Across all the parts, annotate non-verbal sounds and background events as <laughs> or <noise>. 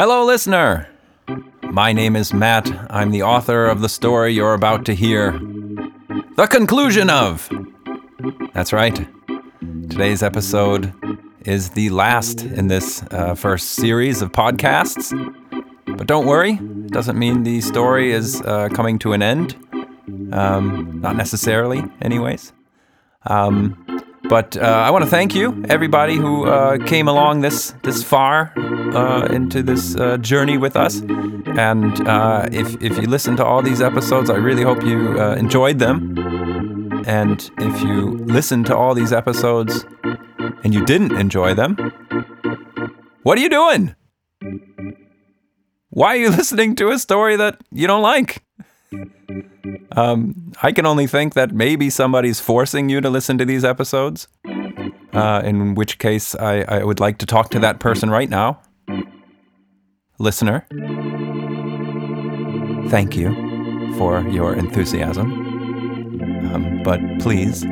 Hello, listener. My name is Matt. I'm the author of the story you're about to hear. The conclusion of. That's right. Today's episode is the last in this uh, first series of podcasts. But don't worry, it doesn't mean the story is uh, coming to an end. Um, not necessarily, anyways. Um, but uh, I want to thank you, everybody who uh, came along this this far uh, into this uh, journey with us. And uh, if if you listen to all these episodes, I really hope you uh, enjoyed them. And if you listen to all these episodes and you didn't enjoy them, what are you doing? Why are you <laughs> listening to a story that you don't like? Um, I can only think that maybe somebody's forcing you to listen to these episodes. Uh, in which case, I, I would like to talk to that person right now. Listener, thank you for your enthusiasm. Um, but please,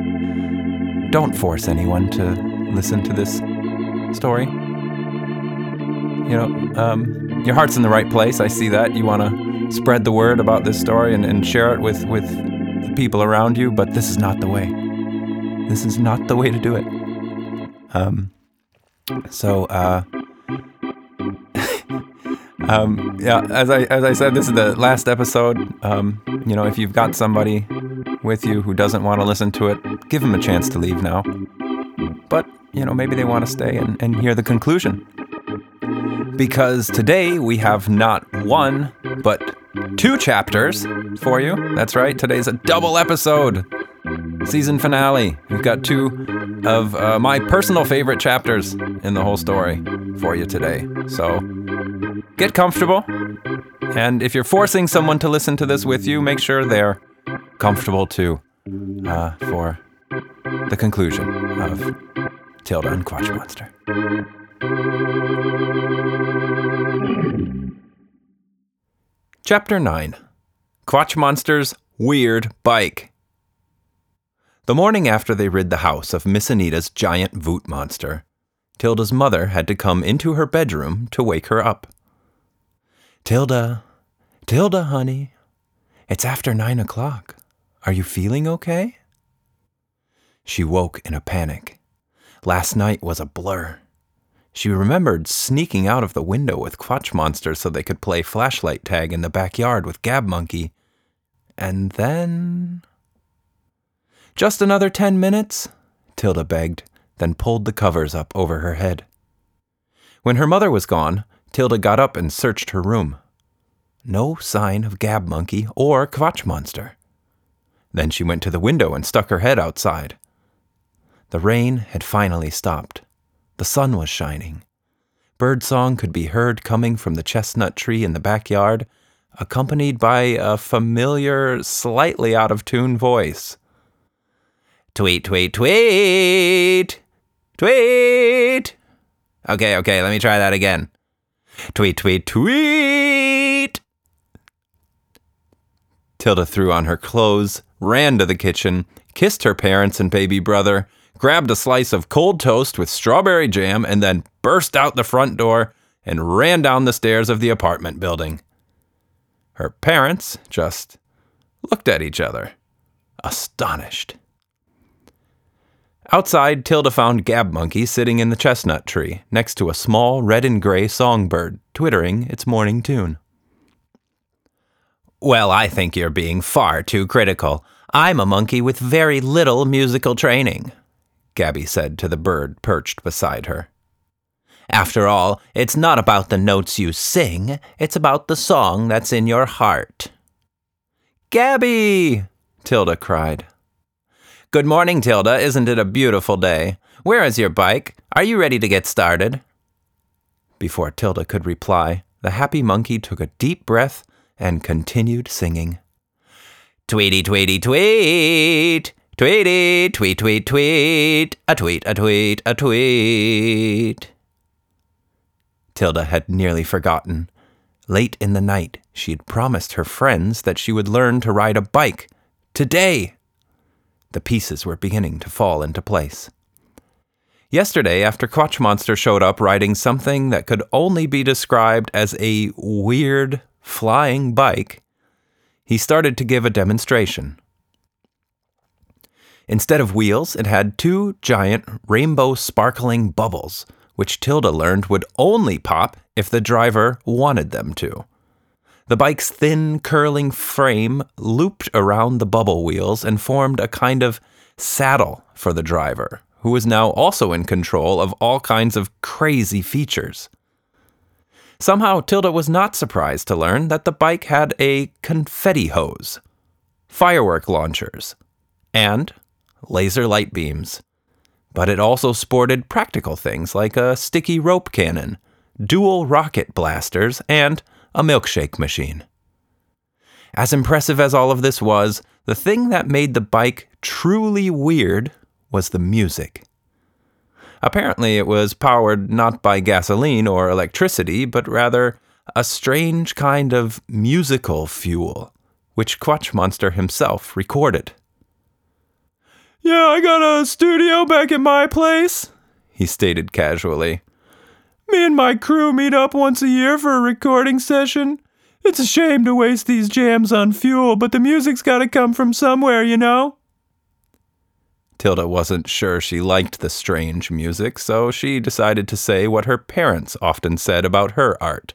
don't force anyone to listen to this story. You know, um, your heart's in the right place. I see that. You want to spread the word about this story and, and share it with, with the people around you, but this is not the way. This is not the way to do it. Um, so, uh, <laughs> um, yeah, as I, as I said, this is the last episode. Um, you know, if you've got somebody with you who doesn't want to listen to it, give them a chance to leave now. But, you know, maybe they want to stay and, and hear the conclusion. Because today we have not one, but two chapters for you. That's right, today's a double episode. Season finale. We've got two of uh, my personal favorite chapters in the whole story for you today. So get comfortable. And if you're forcing someone to listen to this with you, make sure they're comfortable too uh, for the conclusion of Tilda and Quatsch Monster. Chapter 9 Quatsch Monster's Weird Bike. The morning after they rid the house of Miss Anita's giant voot monster, Tilda's mother had to come into her bedroom to wake her up. Tilda, Tilda, honey, it's after nine o'clock. Are you feeling okay? She woke in a panic. Last night was a blur. She remembered sneaking out of the window with Quatsch Monster so they could play flashlight tag in the backyard with Gab Monkey. And then. Just another ten minutes? Tilda begged, then pulled the covers up over her head. When her mother was gone, Tilda got up and searched her room. No sign of Gab Monkey or Quatsch Monster. Then she went to the window and stuck her head outside. The rain had finally stopped. The sun was shining. Birdsong could be heard coming from the chestnut tree in the backyard, accompanied by a familiar, slightly out of tune voice. Tweet, tweet, tweet! Tweet! Okay, okay, let me try that again. Tweet, tweet, tweet! Tilda threw on her clothes, ran to the kitchen, kissed her parents and baby brother, grabbed a slice of cold toast with strawberry jam, and then burst out the front door and ran down the stairs of the apartment building. Her parents just looked at each other, astonished. Outside, Tilda found Gab Monkey sitting in the chestnut tree next to a small red and gray songbird twittering its morning tune. Well, I think you're being far too critical. I'm a monkey with very little musical training. Gabby said to the bird perched beside her. After all, it's not about the notes you sing, it's about the song that's in your heart. Gabby! Tilda cried. Good morning, Tilda. Isn't it a beautiful day? Where is your bike? Are you ready to get started? Before Tilda could reply, the happy monkey took a deep breath and continued singing. Tweety, tweety, tweet! Tweety, tweet, tweet, tweet, a tweet, a tweet, a tweet. Tilda had nearly forgotten. Late in the night, she had promised her friends that she would learn to ride a bike. Today! The pieces were beginning to fall into place. Yesterday, after Quatsch Monster showed up riding something that could only be described as a weird flying bike, he started to give a demonstration. Instead of wheels, it had two giant rainbow sparkling bubbles, which Tilda learned would only pop if the driver wanted them to. The bike's thin, curling frame looped around the bubble wheels and formed a kind of saddle for the driver, who was now also in control of all kinds of crazy features. Somehow, Tilda was not surprised to learn that the bike had a confetti hose, firework launchers, and laser light beams. But it also sported practical things like a sticky rope cannon, dual rocket blasters, and a milkshake machine. As impressive as all of this was, the thing that made the bike truly weird was the music. Apparently, it was powered not by gasoline or electricity, but rather a strange kind of musical fuel, which Quatsch Monster himself recorded. Yeah, I got a studio back at my place, he stated casually. Me and my crew meet up once a year for a recording session. It's a shame to waste these jams on fuel, but the music's gotta come from somewhere, you know? Tilda wasn't sure she liked the strange music, so she decided to say what her parents often said about her art.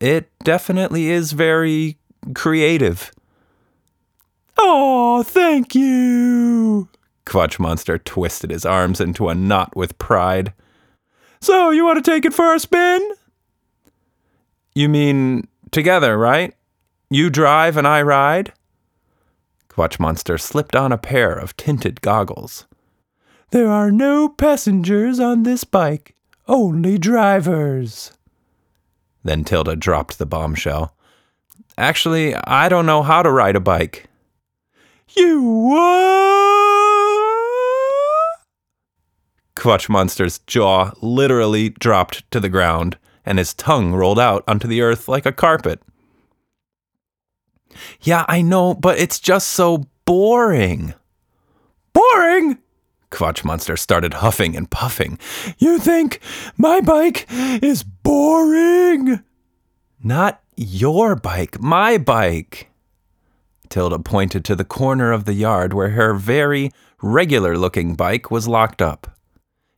It definitely is very creative. Oh, thank you. Quatsch Monster twisted his arms into a knot with pride. So, you want to take it for a spin? You mean together, right? You drive and I ride? Quatsch Monster slipped on a pair of tinted goggles. There are no passengers on this bike, only drivers. Then Tilda dropped the bombshell. Actually, I don't know how to ride a bike. You what? Quatsch Monster's jaw literally dropped to the ground, and his tongue rolled out onto the earth like a carpet. Yeah, I know, but it's just so boring. Boring? Quatsch Monster started huffing and puffing. You think my bike is boring? Not your bike, my bike. Tilda pointed to the corner of the yard where her very regular looking bike was locked up.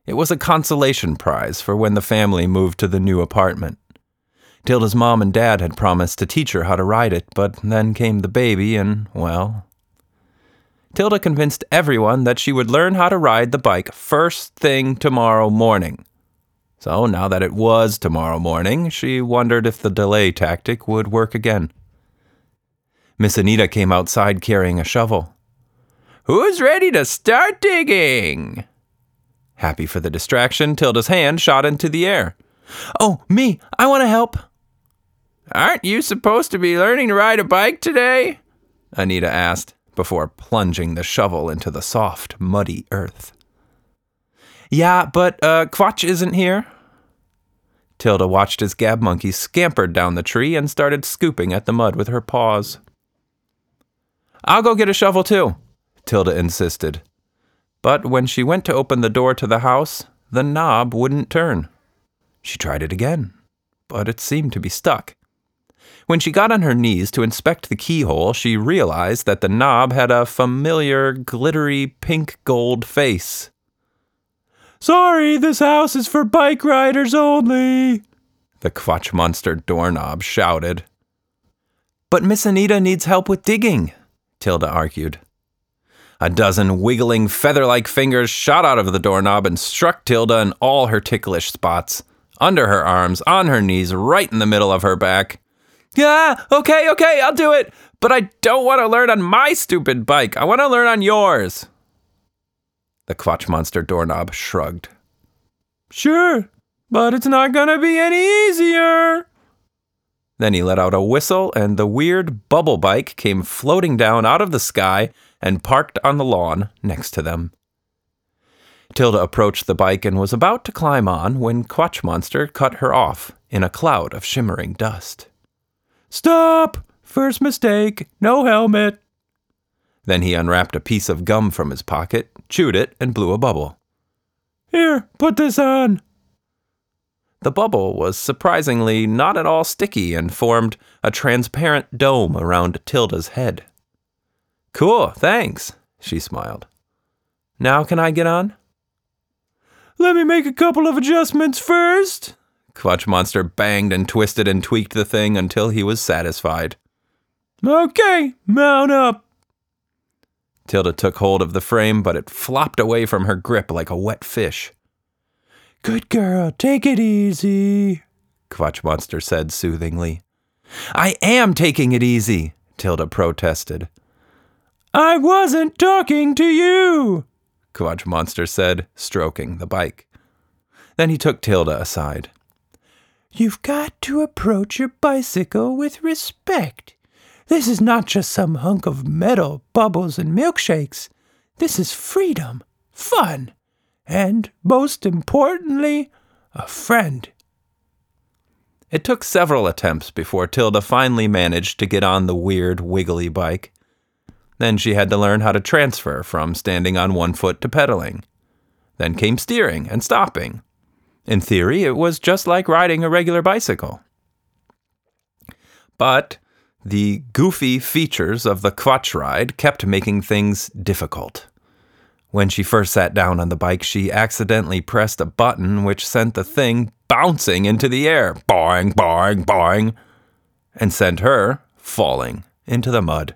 It was a consolation prize for when the family moved to the new apartment. Tilda's mom and dad had promised to teach her how to ride it, but then came the baby, and, well. Tilda convinced everyone that she would learn how to ride the bike first thing tomorrow morning. So now that it was tomorrow morning, she wondered if the delay tactic would work again. Miss Anita came outside carrying a shovel. Who's ready to start digging? Happy for the distraction, Tilda's hand shot into the air. Oh, me! I want to help! Aren't you supposed to be learning to ride a bike today? Anita asked, before plunging the shovel into the soft, muddy earth. Yeah, but, uh, Quatsch isn't here. Tilda watched as Gab Monkey scampered down the tree and started scooping at the mud with her paws. I'll go get a shovel too, Tilda insisted. But when she went to open the door to the house, the knob wouldn't turn. She tried it again, but it seemed to be stuck. When she got on her knees to inspect the keyhole, she realized that the knob had a familiar, glittery pink gold face. Sorry, this house is for bike riders only, the Quatsch Monster doorknob shouted. But Miss Anita needs help with digging, Tilda argued. A dozen wiggling feather like fingers shot out of the doorknob and struck Tilda in all her ticklish spots under her arms, on her knees, right in the middle of her back. Yeah, okay, okay, I'll do it. But I don't want to learn on my stupid bike. I want to learn on yours. The Quatsch Monster doorknob shrugged. Sure, but it's not gonna be any easier. Then he let out a whistle, and the weird bubble bike came floating down out of the sky and parked on the lawn next to them. Tilda approached the bike and was about to climb on when Quatsch Monster cut her off in a cloud of shimmering dust. Stop! First mistake, no helmet. Then he unwrapped a piece of gum from his pocket, chewed it, and blew a bubble. Here, put this on. The bubble was surprisingly not at all sticky and formed a transparent dome around Tilda's head. Cool, thanks, she smiled. Now can I get on? Let me make a couple of adjustments first. Quatsch Monster banged and twisted and tweaked the thing until he was satisfied. Okay, mount up. Tilda took hold of the frame, but it flopped away from her grip like a wet fish. Good girl, take it easy, Quatsch Monster said soothingly. I am taking it easy, Tilda protested. I wasn't talking to you, Quatsch Monster said, stroking the bike. Then he took Tilda aside. You've got to approach your bicycle with respect. This is not just some hunk of metal, bubbles, and milkshakes. This is freedom, fun, and, most importantly, a friend. It took several attempts before Tilda finally managed to get on the weird, wiggly bike. Then she had to learn how to transfer from standing on one foot to pedaling. Then came steering and stopping. In theory, it was just like riding a regular bicycle. But the goofy features of the Quatsch ride kept making things difficult. When she first sat down on the bike, she accidentally pressed a button which sent the thing bouncing into the air, boing, boing, boing, and sent her falling into the mud.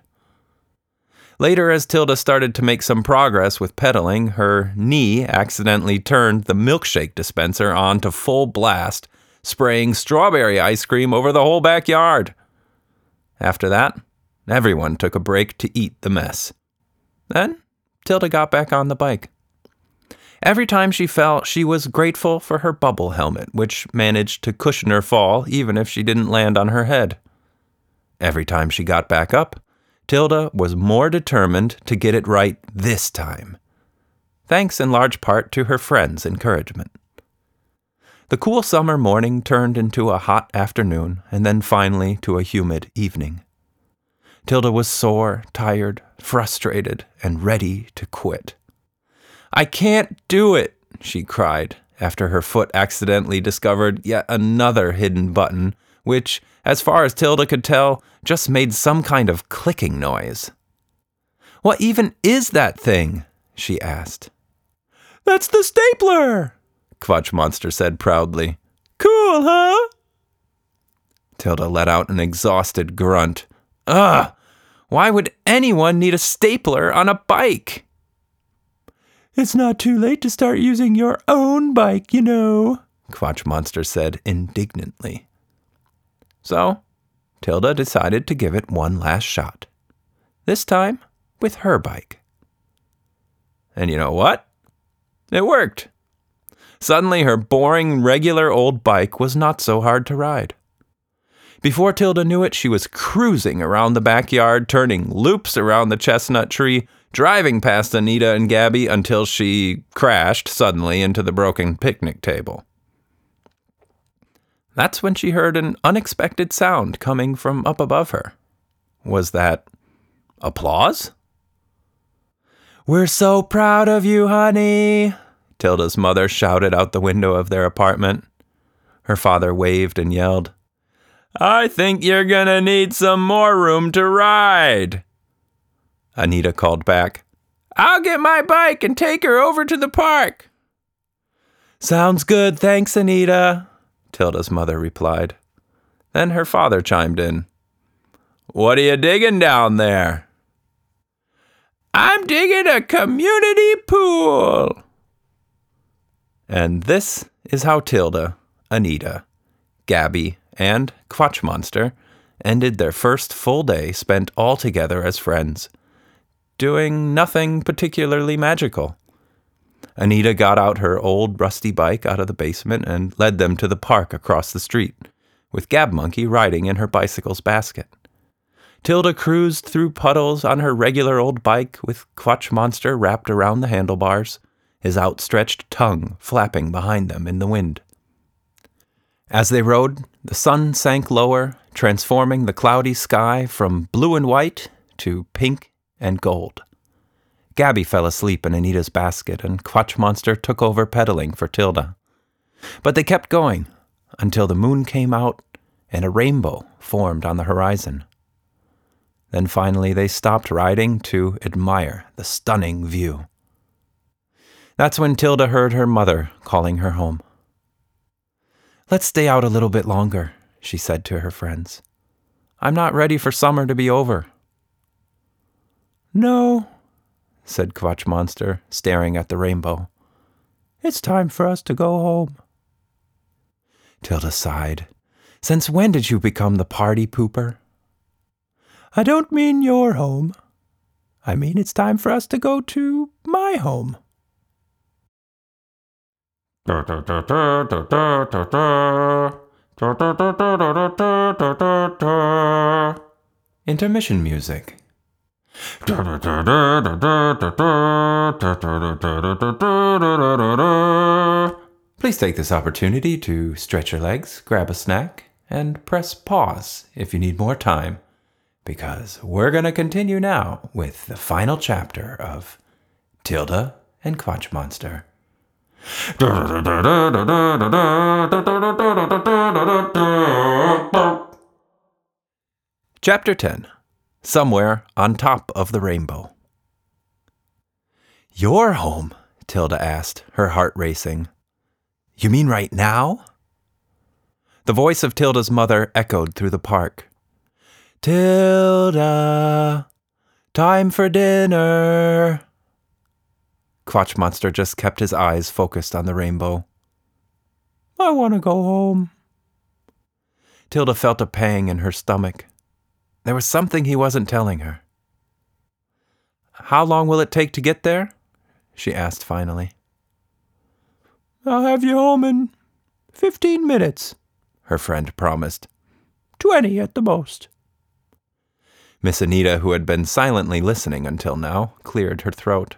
Later, as Tilda started to make some progress with pedaling, her knee accidentally turned the milkshake dispenser on to full blast, spraying strawberry ice cream over the whole backyard. After that, everyone took a break to eat the mess. Then Tilda got back on the bike. Every time she fell, she was grateful for her bubble helmet, which managed to cushion her fall even if she didn't land on her head. Every time she got back up, Tilda was more determined to get it right this time, thanks in large part to her friend's encouragement. The cool summer morning turned into a hot afternoon, and then finally to a humid evening. Tilda was sore, tired, frustrated, and ready to quit. I can't do it, she cried after her foot accidentally discovered yet another hidden button, which, as far as Tilda could tell, just made some kind of clicking noise. What even is that thing? she asked. That's the stapler, Quatsch Monster said proudly. Cool, huh? Tilda let out an exhausted grunt. Ugh! Why would anyone need a stapler on a bike? It's not too late to start using your own bike, you know, Quatsch Monster said indignantly. So, Tilda decided to give it one last shot. This time with her bike. And you know what? It worked. Suddenly, her boring, regular old bike was not so hard to ride. Before Tilda knew it, she was cruising around the backyard, turning loops around the chestnut tree, driving past Anita and Gabby until she crashed suddenly into the broken picnic table. That's when she heard an unexpected sound coming from up above her. Was that applause? We're so proud of you, honey, Tilda's mother shouted out the window of their apartment. Her father waved and yelled, I think you're gonna need some more room to ride. Anita called back, I'll get my bike and take her over to the park. Sounds good, thanks, Anita, Tilda's mother replied. Then her father chimed in. What are you digging down there? I'm digging a community pool. And this is how Tilda, Anita, Gabby, and Quatsch Monster ended their first full day spent all together as friends, doing nothing particularly magical. Anita got out her old rusty bike out of the basement and led them to the park across the street, with Gab Monkey riding in her bicycle's basket. Tilda cruised through puddles on her regular old bike with Quatsch Monster wrapped around the handlebars, his outstretched tongue flapping behind them in the wind. As they rode, the sun sank lower, transforming the cloudy sky from blue and white to pink and gold. Gabby fell asleep in Anita's basket, and Quatsch Monster took over pedaling for Tilda. But they kept going until the moon came out and a rainbow formed on the horizon. Then finally they stopped riding to admire the stunning view. That's when Tilda heard her mother calling her home. Let's stay out a little bit longer, she said to her friends. I'm not ready for summer to be over. No, said Quatsch Monster, staring at the rainbow. It's time for us to go home. Tilda sighed. Since when did you become the party pooper? I don't mean your home. I mean it's time for us to go to my home. Intermission music. Please take this opportunity to stretch your legs, grab a snack, and press pause if you need more time, because we're going to continue now with the final chapter of Tilda and Quatsch Monster. Chapter 10 Somewhere on Top of the Rainbow. Your home? Tilda asked, her heart racing. You mean right now? The voice of Tilda's mother echoed through the park. Tilda, time for dinner. Quatsch Monster just kept his eyes focused on the rainbow. I want to go home. Tilda felt a pang in her stomach. There was something he wasn't telling her. How long will it take to get there? she asked finally. I'll have you home in fifteen minutes, her friend promised. Twenty at the most. Miss Anita, who had been silently listening until now, cleared her throat.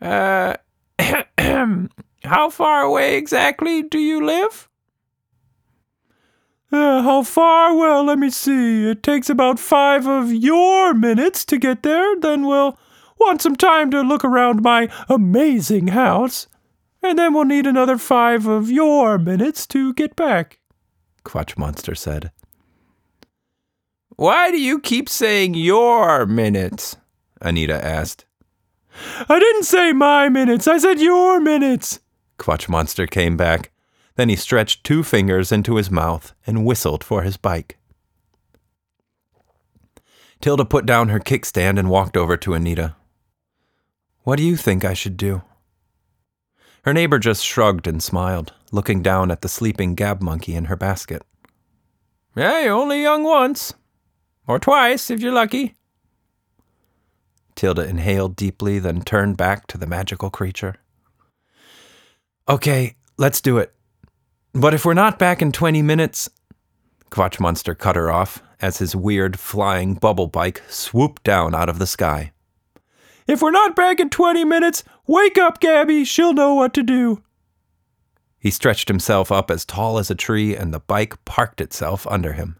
Uh, <coughs> how far away exactly do you live? Uh, how far? Well, let me see. It takes about five of your minutes to get there. Then we'll want some time to look around my amazing house. And then we'll need another five of your minutes to get back, Quatsch Monster said. Why do you keep saying your minutes? Anita asked. I didn't say my minutes, I said your minutes, Quatsch Monster came back. Then he stretched two fingers into his mouth and whistled for his bike. Tilda put down her kickstand and walked over to Anita. What do you think I should do? Her neighbor just shrugged and smiled, looking down at the sleeping gab monkey in her basket. Yeah, only young once. Or twice, if you're lucky. Tilda inhaled deeply, then turned back to the magical creature. Okay, let's do it. But if we're not back in 20 minutes. Quatsch Monster cut her off as his weird flying bubble bike swooped down out of the sky. If we're not back in 20 minutes, wake up, Gabby. She'll know what to do. He stretched himself up as tall as a tree, and the bike parked itself under him.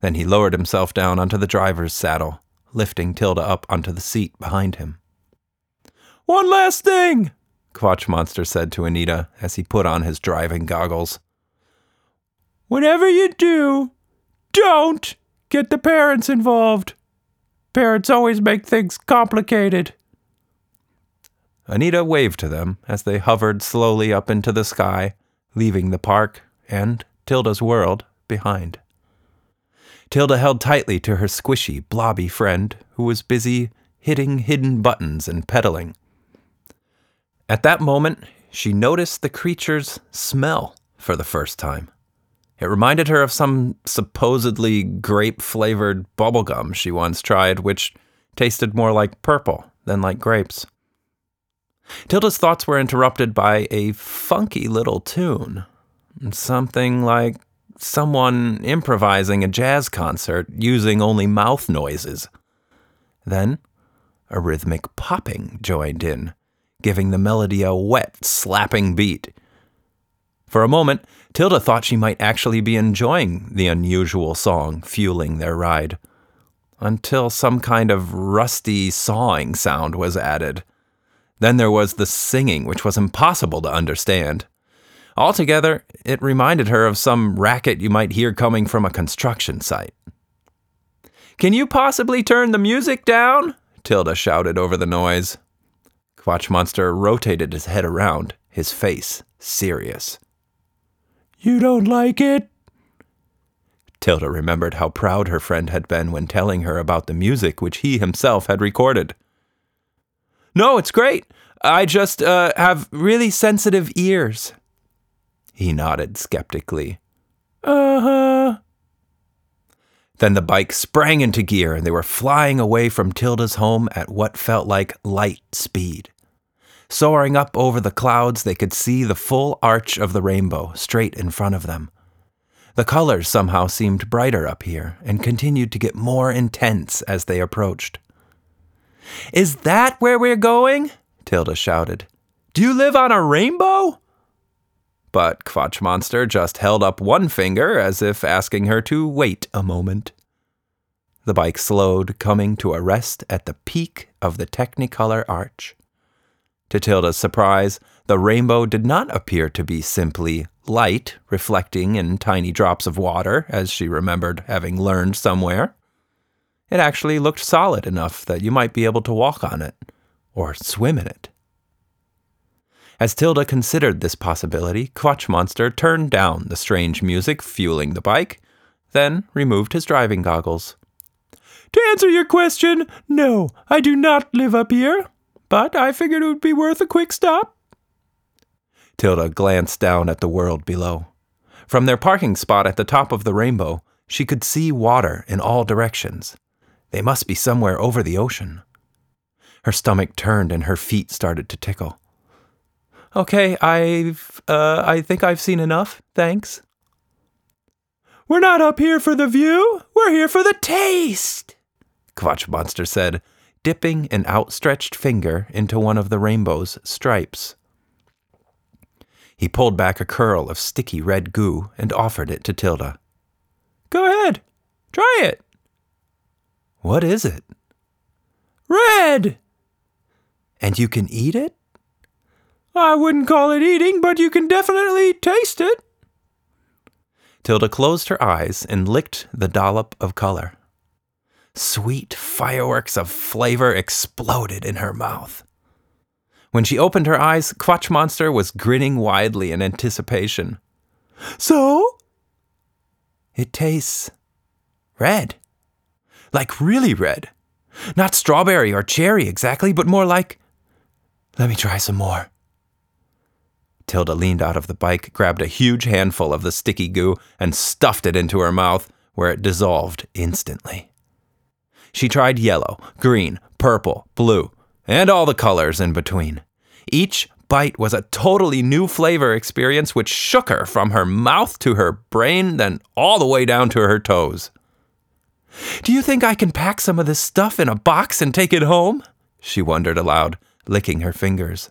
Then he lowered himself down onto the driver's saddle lifting Tilda up onto the seat behind him. One last thing, Quatsch Monster said to Anita as he put on his driving goggles. Whatever you do, don't get the parents involved. Parents always make things complicated. Anita waved to them as they hovered slowly up into the sky, leaving the park and Tilda's world behind. Tilda held tightly to her squishy, blobby friend, who was busy hitting hidden buttons and pedaling. At that moment, she noticed the creature's smell for the first time. It reminded her of some supposedly grape flavored bubblegum she once tried, which tasted more like purple than like grapes. Tilda's thoughts were interrupted by a funky little tune. Something like someone improvising a jazz concert using only mouth noises. Then, a rhythmic popping joined in, giving the melody a wet, slapping beat. For a moment, Tilda thought she might actually be enjoying the unusual song fueling their ride. until some kind of rusty sawing sound was added. Then there was the singing, which was impossible to understand. Altogether, it reminded her of some racket you might hear coming from a construction site. Can you possibly turn the music down? Tilda shouted over the noise. Quatsch Monster rotated his head around, his face serious. You don't like it? Tilda remembered how proud her friend had been when telling her about the music which he himself had recorded. No, it's great. I just uh, have really sensitive ears. He nodded skeptically. Uh huh. Then the bike sprang into gear and they were flying away from Tilda's home at what felt like light speed. Soaring up over the clouds, they could see the full arch of the rainbow straight in front of them. The colors somehow seemed brighter up here and continued to get more intense as they approached. Is that where we're going? Tilda shouted. Do you live on a rainbow? But Quatsch Monster just held up one finger as if asking her to wait a moment. The bike slowed, coming to a rest at the peak of the Technicolor arch. To Tilda's surprise, the rainbow did not appear to be simply light reflecting in tiny drops of water, as she remembered having learned somewhere. It actually looked solid enough that you might be able to walk on it or swim in it. As Tilda considered this possibility, Quatsch Monster turned down the strange music fueling the bike, then removed his driving goggles. To answer your question, no, I do not live up here but I figured it would be worth a quick stop. Tilda glanced down at the world below. From their parking spot at the top of the rainbow, she could see water in all directions. They must be somewhere over the ocean. Her stomach turned and her feet started to tickle. Okay, I've, uh, I think I've seen enough. Thanks. We're not up here for the view. We're here for the taste, Quatsch Monster said, dipping an outstretched finger into one of the rainbow's stripes. He pulled back a curl of sticky red goo and offered it to Tilda. Go ahead, try it. What is it? Red! And you can eat it? I wouldn't call it eating, but you can definitely taste it. Tilda closed her eyes and licked the dollop of color. Sweet fireworks of flavor exploded in her mouth. When she opened her eyes, Quatsch Monster was grinning widely in anticipation. So? It tastes red. Like really red. Not strawberry or cherry exactly, but more like. Let me try some more. Tilda leaned out of the bike, grabbed a huge handful of the sticky goo, and stuffed it into her mouth, where it dissolved instantly. She tried yellow, green, purple, blue, and all the colors in between. Each bite was a totally new flavor experience which shook her from her mouth to her brain, then all the way down to her toes. Do you think I can pack some of this stuff in a box and take it home? She wondered aloud, licking her fingers.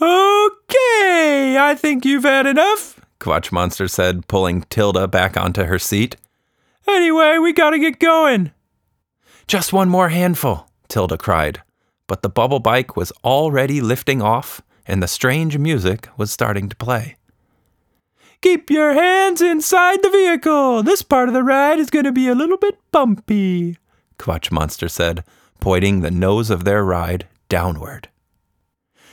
Okay, I think you've had enough, Quatsch Monster said, pulling Tilda back onto her seat. Anyway, we gotta get going. Just one more handful, Tilda cried. But the bubble bike was already lifting off, and the strange music was starting to play. Keep your hands inside the vehicle. This part of the ride is going to be a little bit bumpy, Quatsch Monster said, pointing the nose of their ride downward.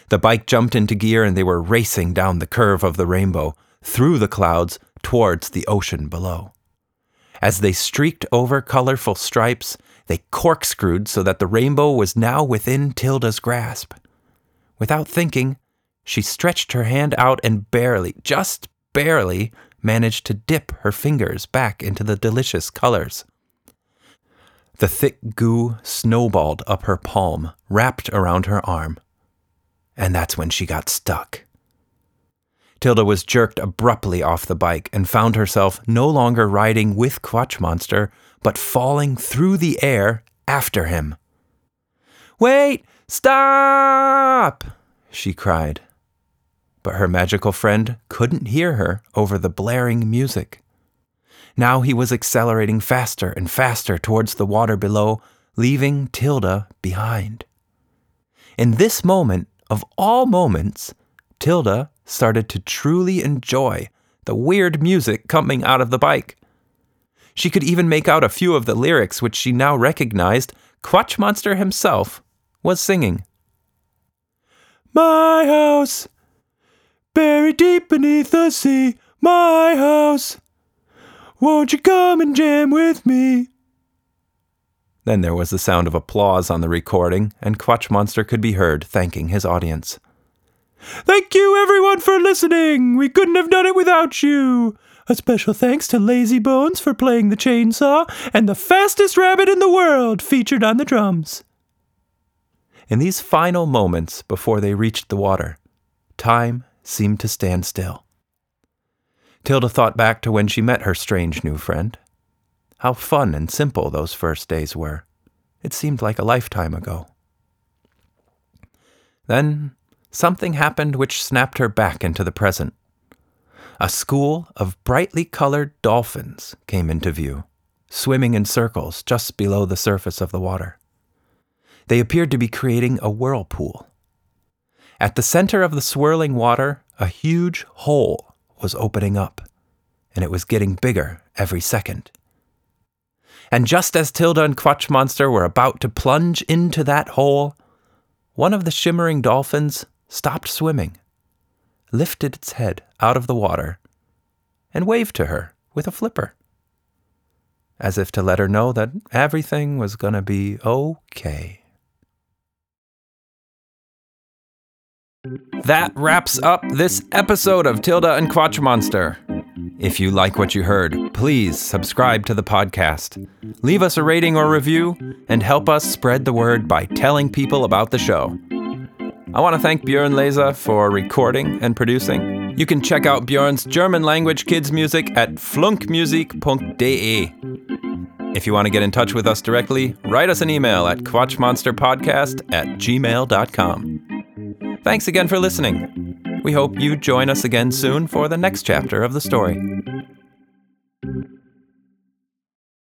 The bike jumped into gear and they were racing down the curve of the rainbow, through the clouds, towards the ocean below. As they streaked over colorful stripes, they corkscrewed so that the rainbow was now within Tilda's grasp. Without thinking, she stretched her hand out and barely, just barely, managed to dip her fingers back into the delicious colors. The thick goo snowballed up her palm, wrapped around her arm. And that's when she got stuck. Tilda was jerked abruptly off the bike and found herself no longer riding with Quatsch Monster, but falling through the air after him. Wait! Stop! she cried. But her magical friend couldn't hear her over the blaring music. Now he was accelerating faster and faster towards the water below, leaving Tilda behind. In this moment, of all moments, Tilda started to truly enjoy the weird music coming out of the bike. She could even make out a few of the lyrics, which she now recognized Quatsch Monster himself was singing. My house, buried deep beneath the sea, my house. Won't you come and jam with me? Then there was the sound of applause on the recording, and Quatsch Monster could be heard thanking his audience. Thank you, everyone, for listening. We couldn't have done it without you. A special thanks to Lazy Bones for playing the chainsaw and the fastest rabbit in the world featured on the drums. In these final moments before they reached the water, time seemed to stand still. Tilda thought back to when she met her strange new friend. How fun and simple those first days were. It seemed like a lifetime ago. Then something happened which snapped her back into the present. A school of brightly colored dolphins came into view, swimming in circles just below the surface of the water. They appeared to be creating a whirlpool. At the center of the swirling water, a huge hole was opening up, and it was getting bigger every second. And just as Tilda and Quatsch Monster were about to plunge into that hole, one of the shimmering dolphins stopped swimming, lifted its head out of the water, and waved to her with a flipper, as if to let her know that everything was going to be okay. That wraps up this episode of Tilda and Quatsch Monster. If you like what you heard, please subscribe to the podcast. Leave us a rating or review and help us spread the word by telling people about the show. I want to thank Björn Leza for recording and producing. You can check out Björn's German language kids music at flunkmusik.de. If you want to get in touch with us directly, write us an email at quatschmonsterpodcast at gmail.com. Thanks again for listening. We hope you join us again soon for the next chapter of the story.